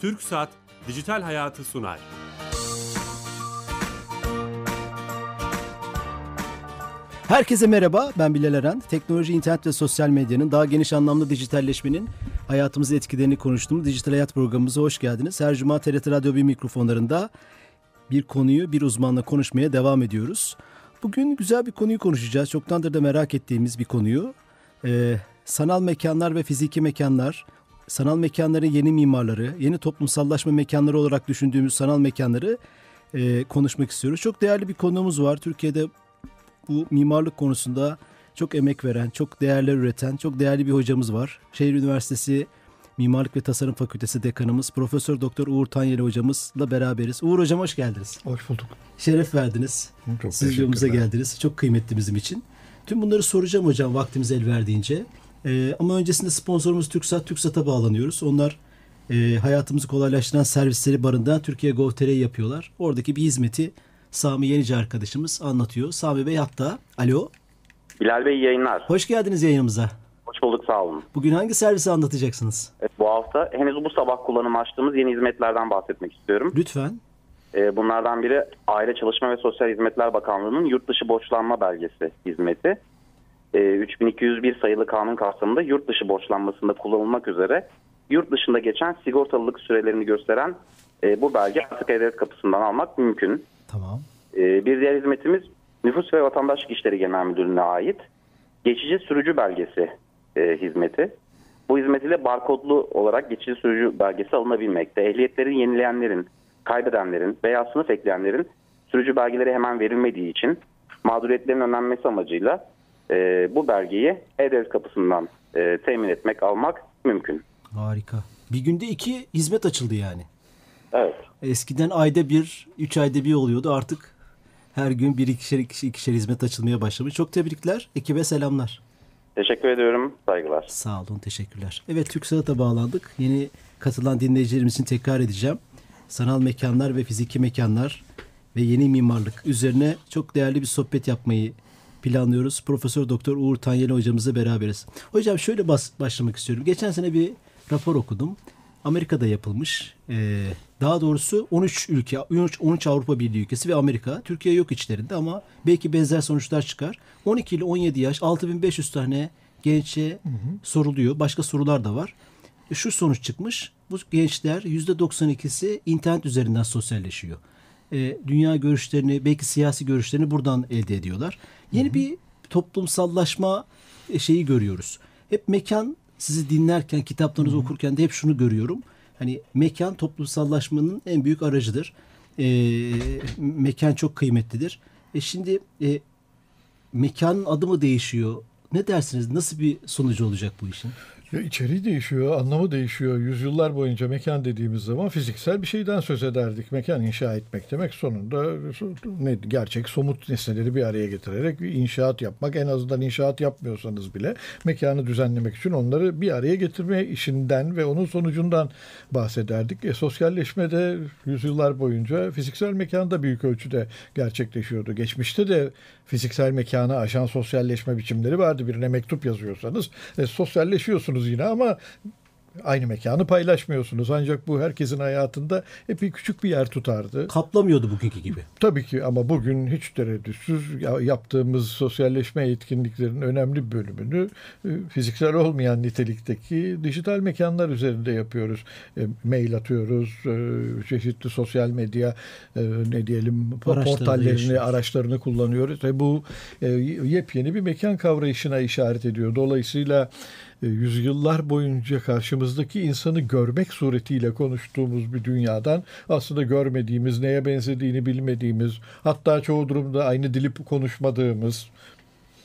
Türk Saat Dijital Hayatı sunar. Herkese merhaba, ben Bilal Eren. Teknoloji, internet ve sosyal medyanın daha geniş anlamda dijitalleşmenin hayatımızı etkilerini konuştuğumuz Dijital Hayat programımıza hoş geldiniz. Her cuma TRT Radyo 1 mikrofonlarında bir konuyu bir uzmanla konuşmaya devam ediyoruz. Bugün güzel bir konuyu konuşacağız. Çoktandır da merak ettiğimiz bir konuyu. Ee, sanal mekanlar ve fiziki mekanlar, sanal mekanların yeni mimarları, yeni toplumsallaşma mekanları olarak düşündüğümüz sanal mekanları e, konuşmak istiyoruz. Çok değerli bir konuğumuz var. Türkiye'de bu mimarlık konusunda çok emek veren, çok değerler üreten, çok değerli bir hocamız var. Şehir Üniversitesi Mimarlık ve Tasarım Fakültesi Dekanımız Profesör Doktor Uğur Tanyeli hocamızla beraberiz. Uğur hocam hoş geldiniz. Hoş bulduk. Şeref verdiniz. Çok Stüdyomuza geldiniz. Çok kıymetli bizim için. Tüm bunları soracağım hocam vaktimiz el verdiğince. Ee, ama öncesinde sponsorumuz TürkSat, TürkSat'a bağlanıyoruz. Onlar e, hayatımızı kolaylaştıran servisleri barındıran Türkiye Gov.tr yapıyorlar. Oradaki bir hizmeti Sami Yenici arkadaşımız anlatıyor. Sami Bey hatta. Alo. Bilal Bey yayınlar. Hoş geldiniz yayınımıza. Hoş bulduk sağ olun. Bugün hangi servisi anlatacaksınız? Evet, bu hafta henüz bu sabah kullanım açtığımız yeni hizmetlerden bahsetmek istiyorum. Lütfen. Ee, bunlardan biri Aile Çalışma ve Sosyal Hizmetler Bakanlığı'nın yurt dışı borçlanma belgesi hizmeti. Ee, 3201 sayılı kanun kapsamında yurt dışı borçlanmasında kullanılmak üzere yurt dışında geçen sigortalılık sürelerini gösteren e, bu belge artık devlet kapısından almak mümkün. Tamam. Ee, bir diğer hizmetimiz Nüfus ve Vatandaşlık İşleri Genel Müdürlüğü'ne ait geçici sürücü belgesi e, hizmeti. Bu hizmet ile barkodlu olarak geçici sürücü belgesi alınabilmekte. Ehliyetlerin yenileyenlerin, kaybedenlerin veya sınıf ekleyenlerin sürücü belgeleri hemen verilmediği için mağduriyetlerin önlenmesi amacıyla e, bu belgeyi E-Devlet kapısından e, temin etmek, almak mümkün. Harika. Bir günde iki hizmet açıldı yani. Evet. Eskiden ayda bir, üç ayda bir oluyordu. Artık her gün bir ikişer, ikişer, ikişer hizmet açılmaya başlamış. Çok tebrikler. Ekibe selamlar. Teşekkür ediyorum. Saygılar. Sağ olun. Teşekkürler. Evet Türk Sanat'a bağlandık. Yeni katılan dinleyicilerimiz için tekrar edeceğim. Sanal mekanlar ve fiziki mekanlar ve yeni mimarlık üzerine çok değerli bir sohbet yapmayı planlıyoruz. Profesör Doktor Uğur Tanyeli hocamızla beraberiz. Hocam şöyle bas, başlamak istiyorum. Geçen sene bir rapor okudum. Amerika'da yapılmış. Ee, daha doğrusu 13 ülke, 13, 13 Avrupa Birliği ülkesi ve Amerika. Türkiye yok içlerinde ama belki benzer sonuçlar çıkar. 12 ile 17 yaş 6500 tane gençe soruluyor. Başka sorular da var. Şu sonuç çıkmış. Bu gençler %92'si internet üzerinden sosyalleşiyor. E, dünya görüşlerini, belki siyasi görüşlerini buradan elde ediyorlar. Yeni bir toplumsallaşma e, şeyi görüyoruz. Hep mekan sizi dinlerken, kitaplarınızı Hı-hı. okurken de hep şunu görüyorum. Hani mekan toplumsallaşmanın en büyük aracıdır. E, mekan çok kıymetlidir. E şimdi e, mekanın adı mı değişiyor? Ne dersiniz? Nasıl bir sonucu olacak bu işin? Ya içeriği değişiyor, anlamı değişiyor. Yüzyıllar boyunca mekan dediğimiz zaman fiziksel bir şeyden söz ederdik. Mekan inşa etmek demek sonunda ne gerçek somut nesneleri bir araya getirerek bir inşaat yapmak. En azından inşaat yapmıyorsanız bile mekanı düzenlemek için onları bir araya getirme işinden ve onun sonucundan bahsederdik. E, sosyalleşme de yüzyıllar boyunca fiziksel mekanda büyük ölçüde gerçekleşiyordu. Geçmişte de fiziksel mekana aşan sosyalleşme biçimleri vardı. Birine mektup yazıyorsanız e, sosyalleşiyorsunuz yine ama aynı mekanı paylaşmıyorsunuz. Ancak bu herkesin hayatında epey küçük bir yer tutardı. Kaplamıyordu bugünkü gibi. Tabii ki ama bugün hiç tereddütsüz yaptığımız sosyalleşme etkinliklerinin önemli bir bölümünü e, fiziksel olmayan nitelikteki dijital mekanlar üzerinde yapıyoruz. E, mail atıyoruz, e, çeşitli sosyal medya ne diyelim portallerini, araçlarını kullanıyoruz. Ve bu yepyeni bir mekan kavrayışına işaret ediyor. Dolayısıyla yüzyıllar boyunca karşımızdaki insanı görmek suretiyle konuştuğumuz bir dünyadan aslında görmediğimiz, neye benzediğini bilmediğimiz, hatta çoğu durumda aynı dili konuşmadığımız,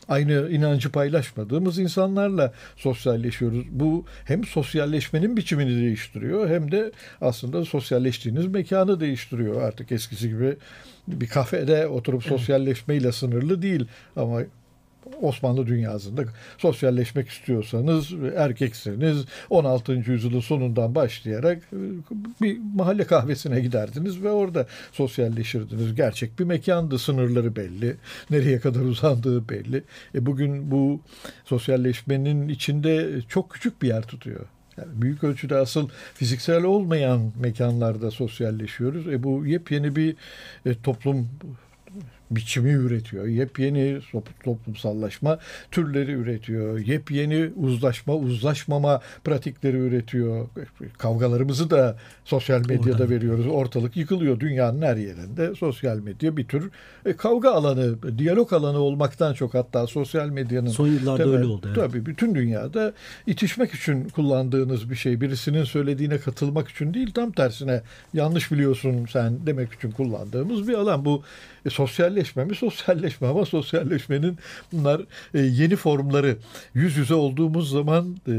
aynı inancı paylaşmadığımız insanlarla sosyalleşiyoruz. Bu hem sosyalleşmenin biçimini değiştiriyor hem de aslında sosyalleştiğiniz mekanı değiştiriyor. Artık eskisi gibi bir kafede oturup sosyalleşmeyle sınırlı değil ama Osmanlı dünyasında sosyalleşmek istiyorsanız erkekseniz 16. yüzyılın sonundan başlayarak e, bir mahalle kahvesine giderdiniz ve orada sosyalleşirdiniz. Gerçek bir mekandı, sınırları belli, nereye kadar uzandığı belli. E bugün bu sosyalleşmenin içinde çok küçük bir yer tutuyor. Yani büyük ölçüde asıl fiziksel olmayan mekanlarda sosyalleşiyoruz. E bu yepyeni bir e, toplum biçimi üretiyor. Yepyeni toplumsallaşma türleri üretiyor. Yepyeni uzlaşma, uzlaşmama pratikleri üretiyor. Kavgalarımızı da sosyal medyada Oradan. veriyoruz. Ortalık yıkılıyor. Dünyanın her yerinde sosyal medya bir tür e, kavga alanı, diyalog alanı olmaktan çok hatta sosyal medyanın Son yıllarda temel- öyle oldu. Evet. Tabii bütün dünyada itişmek için kullandığınız bir şey. Birisinin söylediğine katılmak için değil tam tersine yanlış biliyorsun sen demek için kullandığımız bir alan. Bu e, sosyalleşme mi? Sosyalleşme ama sosyalleşmenin bunlar e, yeni formları. Yüz yüze olduğumuz zaman e,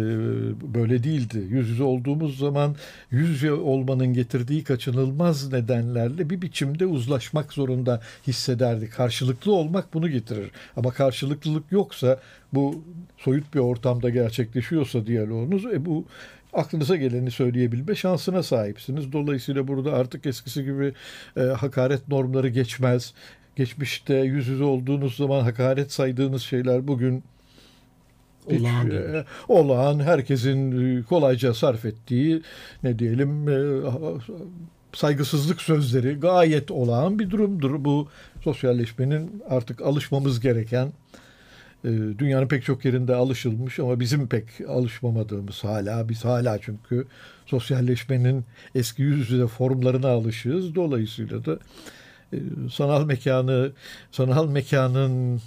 böyle değildi. Yüz yüze olduğumuz zaman yüz yüze olmanın getirdiği kaçınılmaz nedenlerle bir biçimde uzlaşmak zorunda hissederdik. Karşılıklı olmak bunu getirir. Ama karşılıklılık yoksa bu soyut bir ortamda gerçekleşiyorsa diyaloğunuz e, bu aklınıza geleni söyleyebilme şansına sahipsiniz. Dolayısıyla burada artık eskisi gibi e, hakaret normları geçmez. Geçmişte yüz yüze olduğunuz zaman hakaret saydığınız şeyler bugün hiç, Olağan e, değil. olağan herkesin e, kolayca sarf ettiği ne diyelim e, saygısızlık sözleri gayet olağan bir durumdur. Bu sosyalleşmenin artık alışmamız gereken e, dünyanın pek çok yerinde alışılmış ama bizim pek alışmamadığımız hala biz hala çünkü sosyalleşmenin eski yüz yüze formlarına alışığız. Dolayısıyla da e, sanal mekanı sanal mekanın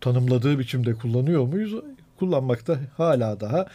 tanımladığı biçimde kullanıyor muyuz? Kullanmakta hala daha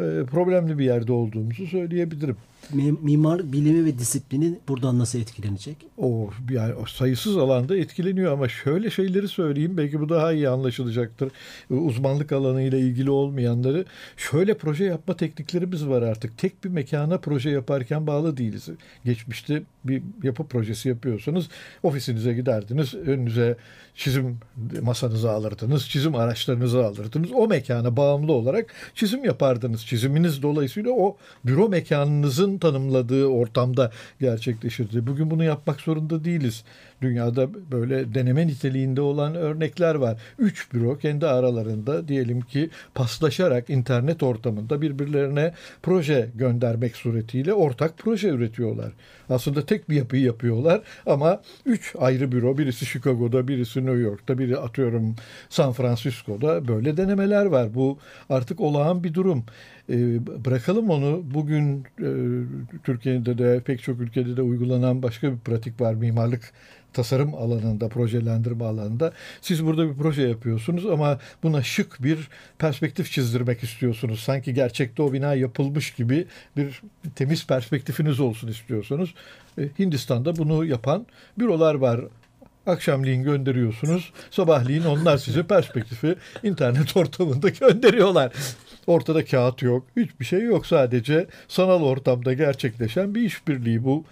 e, problemli bir yerde olduğumuzu söyleyebilirim. Mi- Mimarlık bilimi ve disiplini buradan nasıl etkilenecek? O yani sayısız alanda etkileniyor ama şöyle şeyleri söyleyeyim belki bu daha iyi anlaşılacaktır. E, Uzmanlık alanıyla ilgili olmayanları şöyle proje yapma tekniklerimiz var artık. Tek bir mekana proje yaparken bağlı değiliz. Geçmişte bir yapı projesi yapıyorsanız ofisinize giderdiniz. Önünüze çizim masanızı alırdınız. Çizim araçlarınızı alırdınız. O mekana bağımlı olarak çizim yapardınız. Çiziminiz dolayısıyla o büro mekanınızın tanımladığı ortamda gerçekleşirdi. Bugün bunu yapmak zorunda değiliz. Dünyada böyle deneme niteliğinde olan örnekler var. Üç büro kendi aralarında diyelim ki paslaşarak internet ortamında birbirlerine proje göndermek suretiyle ortak proje üretiyorlar. Aslında tek bir yapıyı yapıyorlar ama üç ayrı büro birisi Chicago'da birisi New York'ta biri atıyorum San Francisco'da böyle denemeler var. Bu artık olağan bir durum. Ee, bırakalım onu. Bugün e, Türkiye'de de pek çok ülkede de uygulanan başka bir pratik var mimarlık tasarım alanında, projelendirme alanında. Siz burada bir proje yapıyorsunuz ama buna şık bir perspektif çizdirmek istiyorsunuz. Sanki gerçekte o bina yapılmış gibi bir temiz perspektifiniz olsun istiyorsunuz. E, Hindistan'da bunu yapan bürolar var. Akşamleyin gönderiyorsunuz. Sabahleyin onlar size perspektifi internet ortamında gönderiyorlar. Ortada kağıt yok. Hiçbir şey yok. Sadece sanal ortamda gerçekleşen bir işbirliği bu.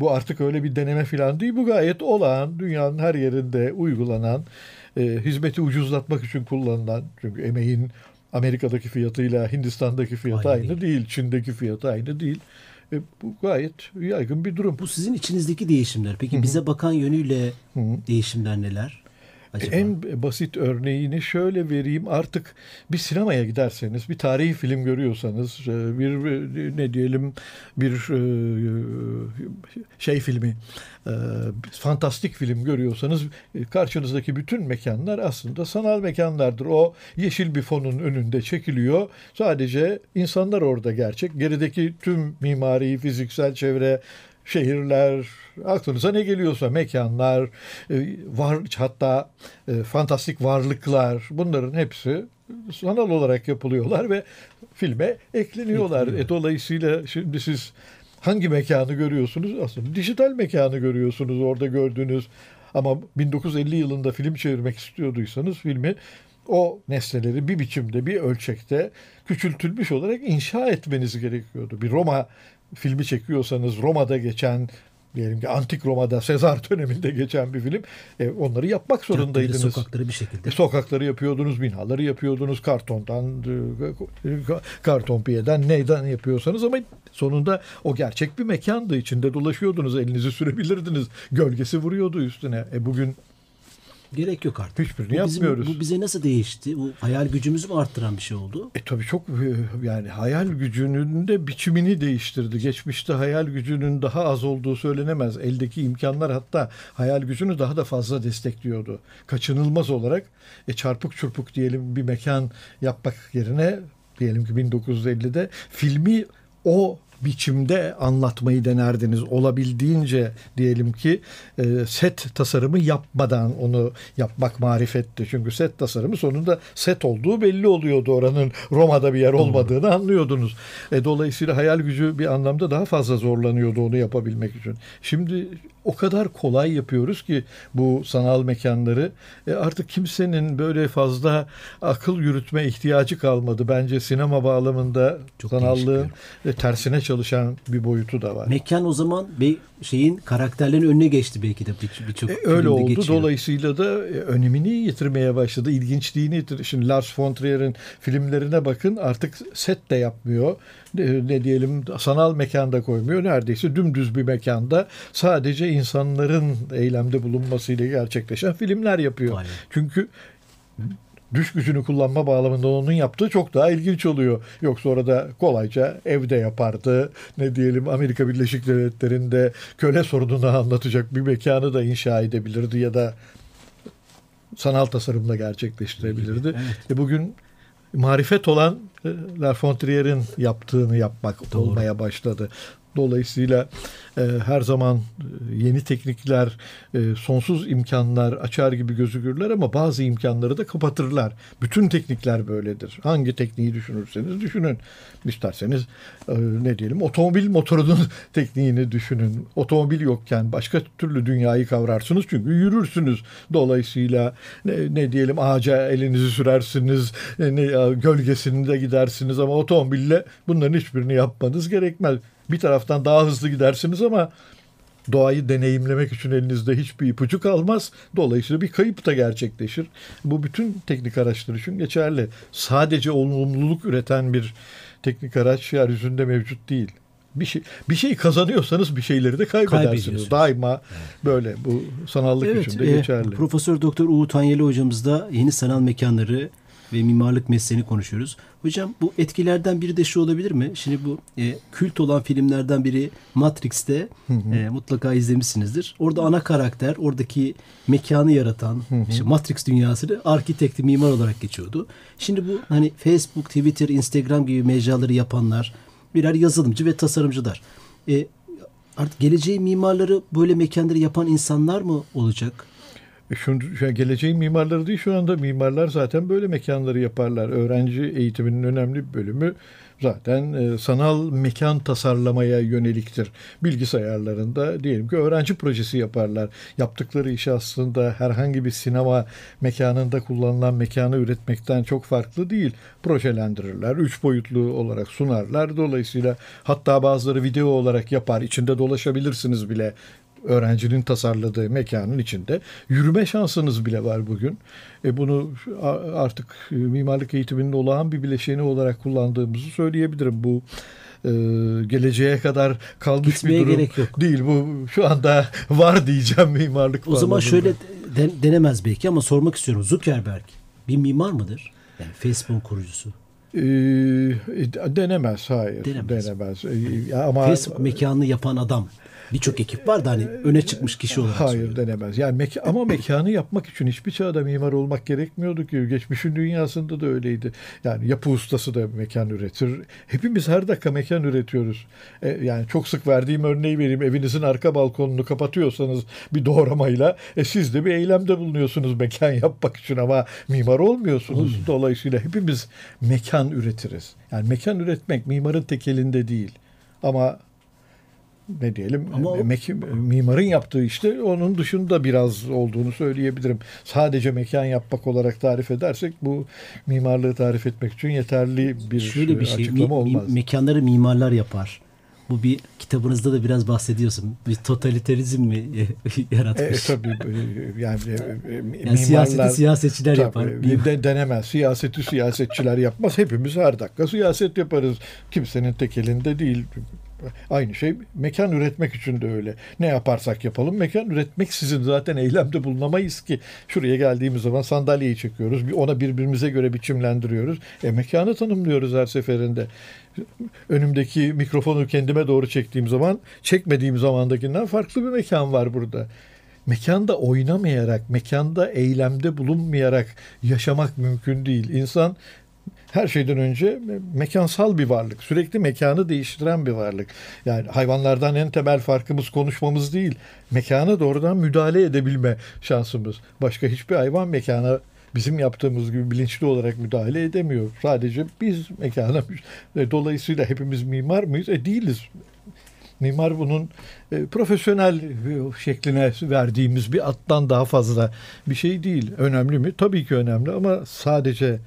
Bu artık öyle bir deneme falan değil. Bu gayet olağan, dünyanın her yerinde uygulanan, e, hizmeti ucuzlatmak için kullanılan, çünkü emeğin Amerika'daki fiyatıyla Hindistan'daki fiyatı Aynı aynı, değil. değil. Çin'deki fiyatı aynı değil. E, bu gayet yaygın bir durum. Bu sizin içinizdeki değişimler. Peki bize bakan yönüyle değişimler neler? Acaba? En basit örneğini şöyle vereyim. Artık bir sinemaya giderseniz, bir tarihi film görüyorsanız, e, bir e, ne diyelim bir e, şey filmi, fantastik film görüyorsanız karşınızdaki bütün mekanlar aslında sanal mekanlardır. O yeşil bir fonun önünde çekiliyor. Sadece insanlar orada gerçek. Gerideki tüm mimari, fiziksel çevre, şehirler, aklınıza ne geliyorsa mekanlar, e, var hatta e, fantastik varlıklar bunların hepsi sanal olarak yapılıyorlar ve filme ekleniyorlar. Ekleniyor. E, dolayısıyla şimdi siz hangi mekanı görüyorsunuz? Aslında dijital mekanı görüyorsunuz orada gördüğünüz. Ama 1950 yılında film çevirmek istiyorduysanız filmi o nesneleri bir biçimde, bir ölçekte küçültülmüş olarak inşa etmeniz gerekiyordu. Bir Roma filmi çekiyorsanız Roma'da geçen diyelim ki antik Roma'da Sezar döneminde geçen bir film e, onları yapmak Caddeleri, zorundaydınız. sokakları bir şekilde. E, sokakları yapıyordunuz, binaları yapıyordunuz, kartondan, e, karton piyeden neyden yapıyorsanız ama sonunda o gerçek bir mekandı. içinde dolaşıyordunuz, elinizi sürebilirdiniz. Gölgesi vuruyordu üstüne. E bugün Gerek yok artık. Hiçbirini bu bizim- yapmıyoruz. bu bize nasıl değişti? Bu hayal gücümüzü mü arttıran bir şey oldu? E tabii çok e, yani hayal gücünün de biçimini değiştirdi. Geçmişte hayal gücünün daha az olduğu söylenemez. Eldeki imkanlar hatta hayal gücünü daha da fazla destekliyordu. Kaçınılmaz olarak e, çarpık çırpık diyelim bir mekan yapmak yerine diyelim ki 1950'de filmi o biçimde anlatmayı denerdiniz. Olabildiğince diyelim ki e, set tasarımı yapmadan onu yapmak marifetti. Çünkü set tasarımı sonunda set olduğu belli oluyordu. Oranın Roma'da bir yer olmadığını anlıyordunuz. E, dolayısıyla hayal gücü bir anlamda daha fazla zorlanıyordu onu yapabilmek için. Şimdi o kadar kolay yapıyoruz ki bu sanal mekanları e, artık kimsenin böyle fazla akıl yürütme ihtiyacı kalmadı. Bence sinema bağlamında Çok sanallığın e, tersine çalışan bir boyutu da var. Mekan o zaman bir şeyin karakterlerin önüne geçti belki de bir- birçok E, öyle filmde oldu. geçiyor. Dolayısıyla da e, önemini yitirmeye başladı. İlginçliğini yitir. Şimdi Lars von Trier'in filmlerine bakın artık set de yapmıyor. Ne, ne diyelim sanal mekanda koymuyor. Neredeyse dümdüz bir mekanda sadece insanların eylemde bulunmasıyla gerçekleşen filmler yapıyor. Be. Çünkü düş gücünü kullanma bağlamında onun yaptığı çok daha ilginç oluyor. Yoksa orada kolayca evde yapardı. Ne diyelim Amerika Birleşik Devletleri'nde köle sorununu anlatacak bir mekanı da inşa edebilirdi ya da sanal tasarımla gerçekleştirebilirdi. Evet. E bugün marifet olan e, La Fontrier'in yaptığını yapmak Doğru. olmaya başladı. Dolayısıyla e, her zaman e, yeni teknikler, e, sonsuz imkanlar açar gibi gözükürler ama bazı imkanları da kapatırlar. Bütün teknikler böyledir. Hangi tekniği düşünürseniz düşünün. İsterseniz e, ne diyelim otomobil motorunun tekniğini düşünün. Otomobil yokken başka türlü dünyayı kavrarsınız çünkü yürürsünüz. Dolayısıyla ne, ne diyelim ağaca elinizi sürersiniz, e, ne, gölgesinde gidersiniz ama otomobille bunların hiçbirini yapmanız gerekmez. Bir taraftan daha hızlı gidersiniz ama doğayı deneyimlemek için elinizde hiçbir ipucu kalmaz. Dolayısıyla bir kayıp da gerçekleşir. Bu bütün teknik araçlar için geçerli. Sadece olumluluk üreten bir teknik araç yeryüzünde mevcut değil. Bir şey bir şey kazanıyorsanız bir şeyleri de kaybedersiniz. Daima böyle bu sanallık Evet, için de e, geçerli. Profesör Doktor Uğur Tanyeli hocamız da yeni sanal mekanları ve mimarlık mesleğini konuşuyoruz. Hocam bu etkilerden biri de şu olabilir mi? Şimdi bu e, kült olan filmlerden biri Matrix'te e, mutlaka izlemişsinizdir. Orada ana karakter oradaki mekanı yaratan işte Matrix dünyasını arkitekti, mimar olarak geçiyordu. Şimdi bu hani Facebook, Twitter, Instagram gibi mecraları yapanlar birer yazılımcı ve tasarımcılar. E, artık geleceğin mimarları böyle mekanları yapan insanlar mı olacak? E Şu, şu geleceğin mimarları değil şu anda mimarlar zaten böyle mekanları yaparlar. Öğrenci eğitiminin önemli bir bölümü zaten e, sanal mekan tasarlamaya yöneliktir. Bilgisayarlarında diyelim ki öğrenci projesi yaparlar. Yaptıkları iş aslında herhangi bir sinema mekanında kullanılan mekanı üretmekten çok farklı değil. Projelendirirler, üç boyutlu olarak sunarlar. Dolayısıyla hatta bazıları video olarak yapar. İçinde dolaşabilirsiniz bile öğrencinin tasarladığı mekanın içinde yürüme şansınız bile var bugün. E bunu artık e, mimarlık eğitiminin olağan bir bileşeni olarak kullandığımızı söyleyebilirim. Bu e, geleceğe kadar kalmış Gitmeye bir durum gerek yok. değil. Bu şu anda var diyeceğim mimarlık O zaman şöyle de- denemez belki ama sormak istiyorum. Zuckerberg bir mimar mıdır? Yani Facebook kurucusu. E, denemez hayır Denemez. denemez, ama Facebook mekanını yapan adam. Birçok ekip var da hani öne çıkmış kişi olarak Hayır söylüyorum. denemez. Yani meka- ama mekanı yapmak için hiçbir çağda mimar olmak gerekmiyordu ki. Geçmişin dünyasında da öyleydi. Yani yapı ustası da mekan üretir. Hepimiz her dakika mekan üretiyoruz. E, yani çok sık verdiğim örneği vereyim. Evinizin arka balkonunu kapatıyorsanız bir doğramayla e, siz de bir eylemde bulunuyorsunuz mekan yapmak için ama mimar olmuyorsunuz. Dolayısıyla hepimiz mekan üretiriz. Yani mekan üretmek mimarın tek elinde değil. Ama ne diyelim Ama o- mek- mimarın yaptığı işte onun dışında biraz olduğunu söyleyebilirim. Sadece mekan yapmak olarak tarif edersek bu mimarlığı tarif etmek için yeterli bir Şöyle bir şey. açıklama mi- mi- olmaz. mekanları mimarlar yapar. Bu bir kitabınızda da biraz bahsediyorsun. Bir totaliterizm mi E, yaratmış? tabii e, yani, e, e, yani siyaseti siyasetçiler tabii, yapar. de, denemez. Siyaseti siyasetçiler yapmaz. Hepimiz her dakika siyaset yaparız. Kimsenin tek elinde değil. Aynı şey mekan üretmek için de öyle. Ne yaparsak yapalım mekan üretmek sizin zaten eylemde bulunamayız ki. Şuraya geldiğimiz zaman sandalyeyi çekiyoruz. Ona birbirimize göre biçimlendiriyoruz. E mekanı tanımlıyoruz her seferinde. Önümdeki mikrofonu kendime doğru çektiğim zaman çekmediğim zamandakinden farklı bir mekan var burada. Mekanda oynamayarak, mekanda eylemde bulunmayarak yaşamak mümkün değil. İnsan her şeyden önce mekansal bir varlık. Sürekli mekanı değiştiren bir varlık. Yani hayvanlardan en temel farkımız konuşmamız değil. Mekana doğrudan müdahale edebilme şansımız. Başka hiçbir hayvan mekana bizim yaptığımız gibi bilinçli olarak müdahale edemiyor. Sadece biz mekana dolayısıyla hepimiz mimar mıyız? E değiliz. Mimar bunun e, profesyonel şekline verdiğimiz bir attan daha fazla bir şey değil. Önemli mi? Tabii ki önemli ama sadece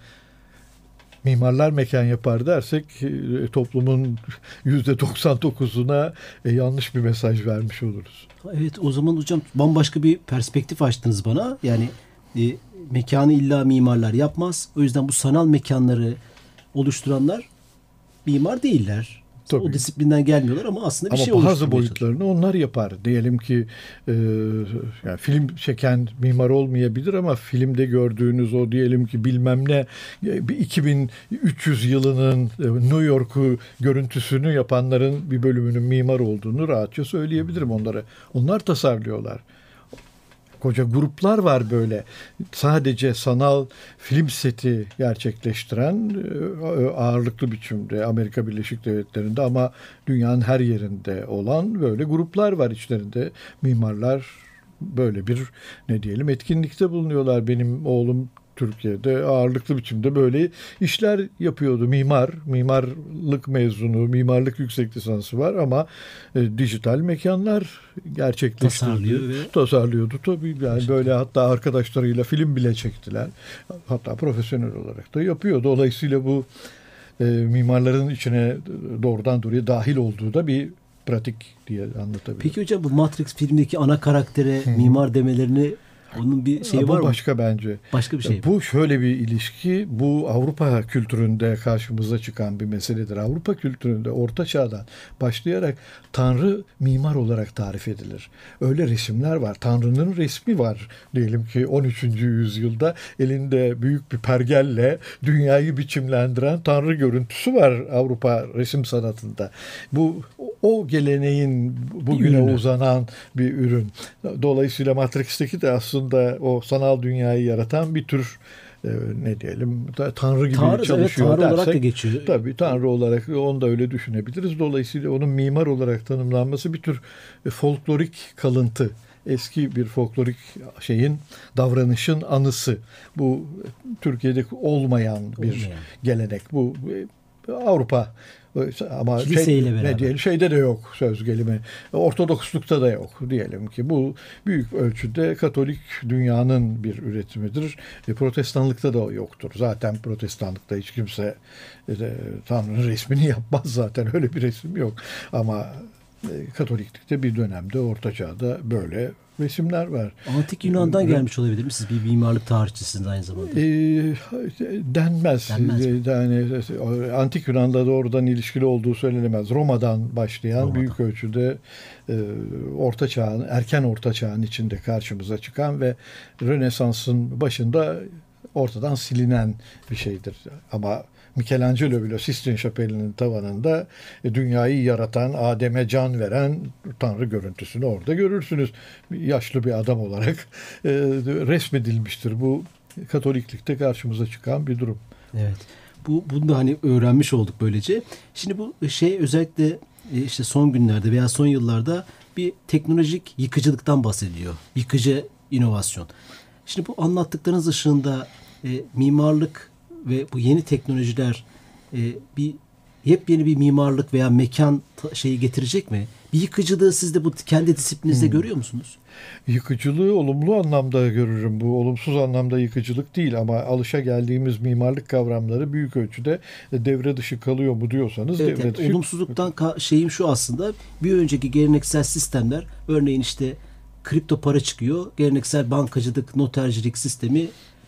mimarlar mekan yapar dersek e, toplumun yüzde 99'una e, yanlış bir mesaj vermiş oluruz. Evet o zaman hocam bambaşka bir perspektif açtınız bana. Yani e, mekanı illa mimarlar yapmaz. O yüzden bu sanal mekanları oluşturanlar mimar değiller. Tabii. O disiplinden gelmiyorlar ama aslında bir ama şey oluşturmaya bazı boyutlarını onlar yapar. Diyelim ki e, yani film çeken mimar olmayabilir ama filmde gördüğünüz o diyelim ki bilmem ne 2300 yılının e, New York'u görüntüsünü yapanların bir bölümünün mimar olduğunu rahatça söyleyebilirim onlara. Onlar tasarlıyorlar koca gruplar var böyle. Sadece sanal film seti gerçekleştiren e, ağırlıklı biçimde Amerika Birleşik Devletleri'nde ama dünyanın her yerinde olan böyle gruplar var içlerinde. Mimarlar böyle bir ne diyelim etkinlikte bulunuyorlar. Benim oğlum Türkiye'de ağırlıklı biçimde böyle işler yapıyordu. Mimar, mimarlık mezunu, mimarlık yüksek lisansı var ama e, dijital mekanlar ve... Tasarlıyordu tabii. Yani böyle hatta arkadaşlarıyla film bile çektiler. Hatta profesyonel olarak da yapıyor. Dolayısıyla bu e, mimarların içine doğrudan doğruya dahil olduğu da bir pratik diye anlatabilirim. Peki hocam bu Matrix filmdeki ana karaktere mimar demelerini onun bir şeyi bu var mı? başka bence. Başka bir şey. Bu şöyle bir ilişki. Bu Avrupa kültüründe karşımıza çıkan bir meseledir. Avrupa kültüründe Orta Çağ'dan başlayarak Tanrı mimar olarak tarif edilir. Öyle resimler var. Tanrı'nın resmi var. Diyelim ki 13. yüzyılda elinde büyük bir pergelle dünyayı biçimlendiren Tanrı görüntüsü var Avrupa resim sanatında. Bu o geleneğin bugüne uzanan bir ürün. Dolayısıyla Matrix'teki de aslında o sanal dünyayı yaratan bir tür e, ne diyelim tanrı gibi tanrı, çalışıyor evet, tanrı dersek. olarak da geçiyor. Tabii tanrı olarak onu da öyle düşünebiliriz. Dolayısıyla onun mimar olarak tanımlanması bir tür e, folklorik kalıntı eski bir folklorik şeyin davranışın anısı. Bu Türkiye'de olmayan bir olmayan. gelenek. Bu e, Avrupa ama şey, ne diyelim şeyde de yok söz gelimi. Ortodokslukta da yok diyelim ki. Bu büyük ölçüde Katolik dünyanın bir üretimidir. E, protestanlıkta da yoktur. Zaten protestanlıkta hiç kimse e, Tanrı'nın resmini yapmaz zaten. Öyle bir resim yok. Ama Katoliklikte bir dönemde Orta Çağ'da böyle resimler var. Antik Yunan'dan gelmiş olabilir mi? Siz bir mimarlık tarihçisiniz aynı zamanda. E, denmez. Denmez yani, Antik Yunan'da doğrudan ilişkili olduğu söylenemez. Roma'dan başlayan Roma'dan. büyük ölçüde e, Orta Çağ'ın, erken Orta Çağ'ın içinde karşımıza çıkan ve Rönesans'ın başında ortadan silinen bir şeydir. Ama Michelangelo bile Sistine Şapeli'nin tavanında e, dünyayı yaratan, Adem'e can veren Tanrı görüntüsünü orada görürsünüz. Yaşlı bir adam olarak e, resmedilmiştir. Bu Katoliklikte karşımıza çıkan bir durum. Evet. Bu bunu da hani öğrenmiş olduk böylece. Şimdi bu şey özellikle e, işte son günlerde veya son yıllarda bir teknolojik yıkıcılıktan bahsediyor. Yıkıcı inovasyon. Şimdi bu anlattıklarınız ışığında e, mimarlık ve bu yeni teknolojiler e, bir yepyeni bir mimarlık veya mekan şeyi getirecek mi? Bir yıkıcılığı siz de bu kendi disiplininizde hmm. görüyor musunuz? Yıkıcılığı olumlu anlamda görürüm. Bu olumsuz anlamda yıkıcılık değil ama alışa geldiğimiz mimarlık kavramları büyük ölçüde devre dışı kalıyor mu diyorsanız evet, devre yani dışı. Olumsuzluktan şeyim şu aslında bir önceki geleneksel sistemler örneğin işte kripto para çıkıyor. Geleneksel bankacılık, notercilik sistemi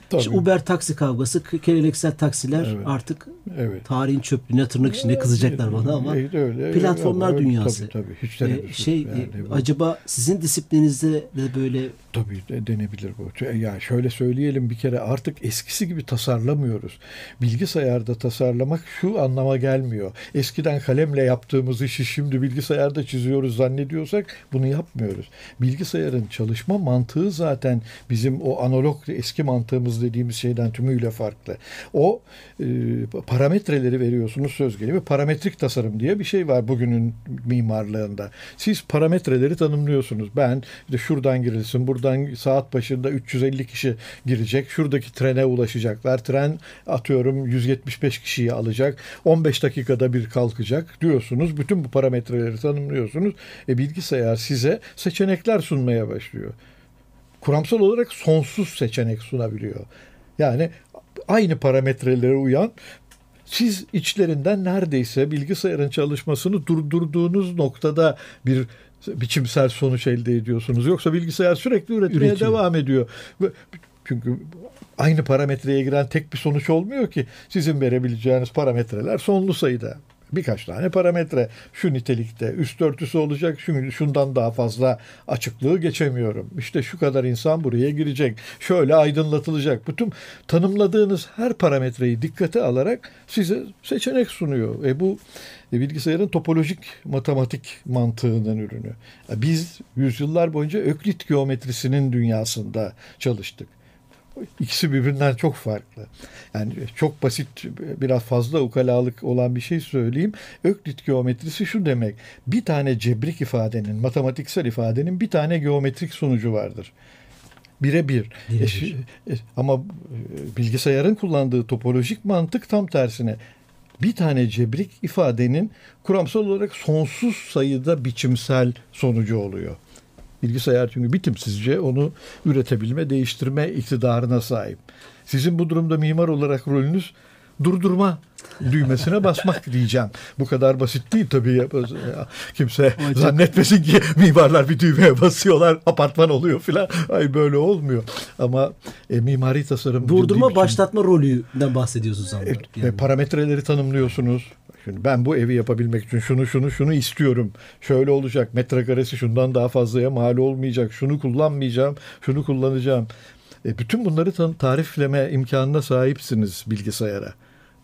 Tabii. İşte Uber taksi kavgası, geleneksel taksiler evet. artık Evet. Tarihin çöplüğüne tırnak içinde kızacaklar bana ama Evet, öyle. platformlar Ama dünyası. Tabii tabii. Hiç Ee, tereddütsüz. şey Yani e, acaba sizin disiplinizde de böyle Tabii de denebilir bu. Ya şöyle söyleyelim bir kere artık eskisi gibi tasarlamıyoruz. Bilgisayarda tasarlamak şu anlama gelmiyor. Eskiden kalemle yaptığımız işi şimdi bilgisayarda çiziyoruz zannediyorsak bunu yapmıyoruz. Bilgisayarın çalışma mantığı zaten bizim o analog eski mantığımız dediğimiz şeyden tümüyle farklı. O e, parametreleri veriyorsunuz söz gelimi parametrik tasarım diye bir şey var bugünün mimarlığında. Siz parametreleri tanımlıyorsunuz. Ben işte şuradan girilsin, buradan saat başında 350 kişi girecek. Şuradaki trene ulaşacaklar. Tren atıyorum 175 kişiyi alacak. 15 dakikada bir kalkacak diyorsunuz. Bütün bu parametreleri tanımlıyorsunuz. E, bilgisayar size seçenekler sunmaya başlıyor. Kuramsal olarak sonsuz seçenek sunabiliyor. Yani aynı parametrelere uyan siz içlerinden neredeyse bilgisayarın çalışmasını durdurduğunuz noktada bir biçimsel sonuç elde ediyorsunuz. Yoksa bilgisayar sürekli üretmeye Üretiyor. devam ediyor. Çünkü aynı parametreye giren tek bir sonuç olmuyor ki. Sizin verebileceğiniz parametreler sonlu sayıda. Birkaç tane parametre şu nitelikte üst örtüsü olacak şu, şundan daha fazla açıklığı geçemiyorum. İşte şu kadar insan buraya girecek. Şöyle aydınlatılacak. Bütün tanımladığınız her parametreyi dikkate alarak size seçenek sunuyor. E bu e, bilgisayarın topolojik matematik mantığının ürünü. E, Biz yüzyıllar boyunca Öklit geometrisinin dünyasında çalıştık. İkisi birbirinden çok farklı. Yani çok basit, biraz fazla ukalalık olan bir şey söyleyeyim. Öklit geometrisi şu demek. Bir tane cebrik ifadenin, matematiksel ifadenin bir tane geometrik sonucu vardır. Birebir. Birebir. E, şi- e, ama e, bilgisayarın kullandığı topolojik mantık tam tersine. Bir tane cebrik ifadenin kuramsal olarak sonsuz sayıda biçimsel sonucu oluyor. Bilgisayar çünkü bitimsizce onu üretebilme, değiştirme iktidarına sahip. Sizin bu durumda mimar olarak rolünüz durdurma düğmesine basmak diyeceğim. Bu kadar basit değil tabii. Ya, Kimse zannetmesin ki mimarlar bir düğmeye basıyorlar, apartman oluyor filan. Ay böyle olmuyor. Ama e, mimari tasarım durdurma bir- başlatma rolünden bahsediyorsunuz ama. Evet, Yani. ve parametreleri tanımlıyorsunuz. Şimdi ben bu evi yapabilmek için şunu şunu şunu istiyorum. Şöyle olacak. Metrekaresi şundan daha fazlaya mal olmayacak. Şunu kullanmayacağım. Şunu kullanacağım. E, bütün bunları tarifleme imkanına sahipsiniz bilgisayara.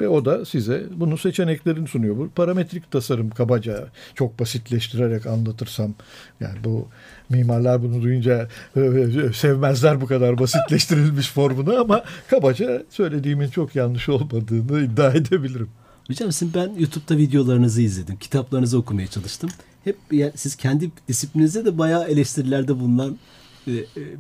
Ve o da size bunun seçeneklerini sunuyor. Bu parametrik tasarım kabaca çok basitleştirerek anlatırsam yani bu mimarlar bunu duyunca sevmezler bu kadar basitleştirilmiş formunu ama kabaca söylediğimin çok yanlış olmadığını iddia edebilirim. Hocam sizin ben YouTube'da videolarınızı izledim. Kitaplarınızı okumaya çalıştım. Hep ya, siz kendi disiplinizde de bayağı eleştirilerde bulunan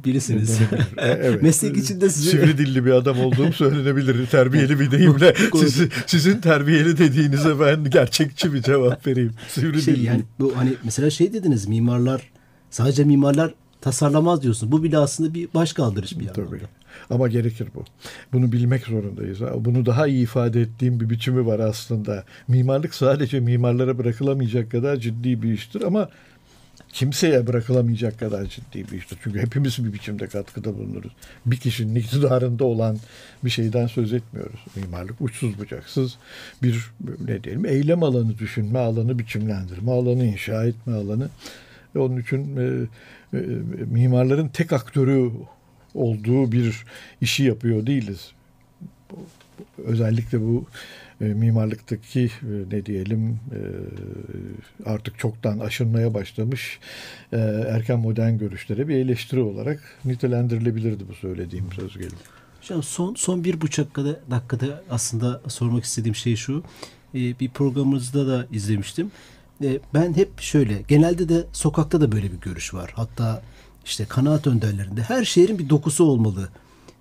birisiniz. E, evet. Meslek içinde sizi Sivri dilli bir adam olduğum söylenebilir. Terbiyeli bir deyimle sizi, sizin terbiyeli dediğinize ben gerçekçi bir cevap vereyim. Sivri şey dilli. yani bu hani mesela şey dediniz mimarlar sadece mimarlar tasarlamaz diyorsun. Bu bile aslında bir baş kaldırış bir yandan. Tabii. Ama gerekir bu. Bunu bilmek zorundayız. Bunu daha iyi ifade ettiğim bir biçimi var aslında. Mimarlık sadece mimarlara bırakılamayacak kadar ciddi bir iştir ama kimseye bırakılamayacak kadar ciddi bir iştir. Çünkü hepimiz bir biçimde katkıda bulunuruz. Bir kişinin iktidarında olan bir şeyden söz etmiyoruz. Mimarlık uçsuz bucaksız bir ne diyelim eylem alanı, düşünme alanı, biçimlendirme alanı, inşa etme alanı. Ve onun için e, e, mimarların tek aktörü olduğu bir işi yapıyor değiliz. Özellikle bu e, mimarlıktaki e, ne diyelim e, artık çoktan aşınmaya başlamış e, erken modern görüşlere bir eleştiri olarak nitelendirilebilirdi bu söylediğim söz gelimi. Hocam son son bir buçuk dakikada, aslında sormak istediğim şey şu. Ee, bir programımızda da izlemiştim. Ee, ben hep şöyle genelde de sokakta da böyle bir görüş var. Hatta işte kanaat önderlerinde her şehrin bir dokusu olmalı.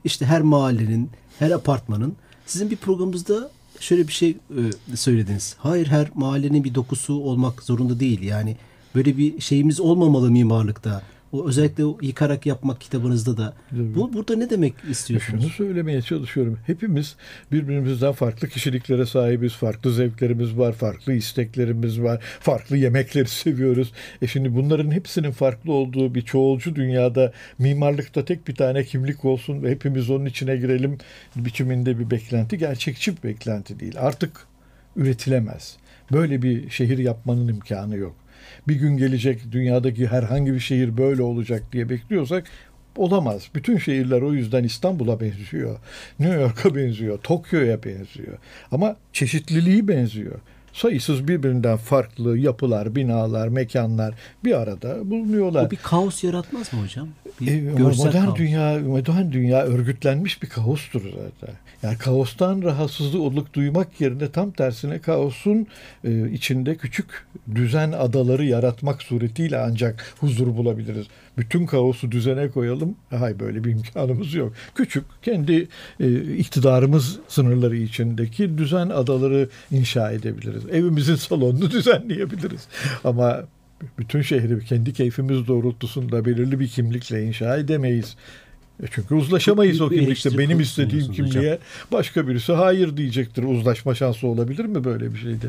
İşte her mahallenin, her apartmanın. Sizin bir programınızda şöyle bir şey e, söylediniz. Hayır her mahallenin bir dokusu olmak zorunda değil. Yani böyle bir şeyimiz olmamalı mimarlıkta. O özellikle o yıkarak yapmak kitabınızda da. Bu burada ne demek istiyorsunuz? Şunu söylemeye çalışıyorum. Hepimiz birbirimizden farklı kişiliklere sahibiz. Farklı zevklerimiz var, farklı isteklerimiz var. Farklı yemekleri seviyoruz. E şimdi bunların hepsinin farklı olduğu bir çoğulcu dünyada mimarlıkta tek bir tane kimlik olsun ve hepimiz onun içine girelim biçiminde bir beklenti gerçekçi bir beklenti değil. Artık üretilemez. Böyle bir şehir yapmanın imkanı yok. Bir gün gelecek dünyadaki herhangi bir şehir böyle olacak diye bekliyorsak olamaz. Bütün şehirler o yüzden İstanbul'a benziyor. New York'a benziyor. Tokyo'ya benziyor. Ama çeşitliliği benziyor. Sayısız birbirinden farklı yapılar, binalar, mekanlar bir arada bulunuyorlar. O bir kaos yaratmaz mı hocam? Bir E, modern kaos. dünya modern dünya örgütlenmiş bir kaostur zaten. Yani kaostan rahatsızlık duymak yerine tam tersine kaosun e, içinde küçük düzen adaları yaratmak suretiyle ancak huzur bulabiliriz. Bütün kaosu düzene koyalım. Hay böyle bir imkanımız yok. Küçük kendi e, iktidarımız sınırları içindeki düzen adaları inşa edebiliriz. Evimizin salonunu düzenleyebiliriz. Ama bütün şehri kendi keyfimiz doğrultusunda belirli bir kimlikle inşa edemeyiz. E Çünkü uzlaşamayız Çok o kimlikte. Benim istediğim kimliğe başka birisi hayır diyecektir. Uzlaşma şansı olabilir mi böyle bir şeyde?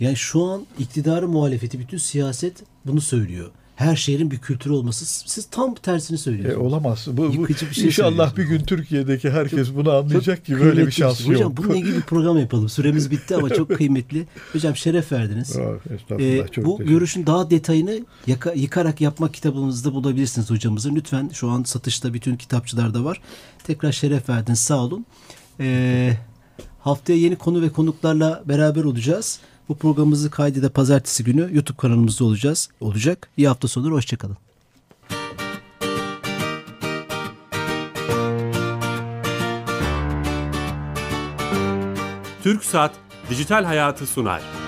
Yani şu an iktidarı muhalefeti bütün siyaset bunu söylüyor. Her şehrin bir kültürü olması. Siz tam tersini E, söylüyorsunuz. olamaz. Bu, bu Yıkıcı bir şey inşallah bir gün Türkiye'deki herkes bunu anlayacak ki böyle bir şans şey. Hocam yok. bununla ilgili bir program yapalım. Süremiz bitti ama çok kıymetli. Hocam şeref verdiniz. Ah, çok bu görüşün daha detayını yaka, yıkarak yapmak kitabımızda bulabilirsiniz hocamızın. Lütfen şu an satışta bütün kitapçılarda var. Tekrar şeref verdiniz. Sağ olun. Ee, haftaya yeni konu ve konuklarla beraber olacağız. Bu programımızı kaydede pazartesi günü YouTube kanalımızda olacağız. Olacak. İyi hafta sonları. Hoşçakalın. Türk Saat Dijital Hayatı sunar.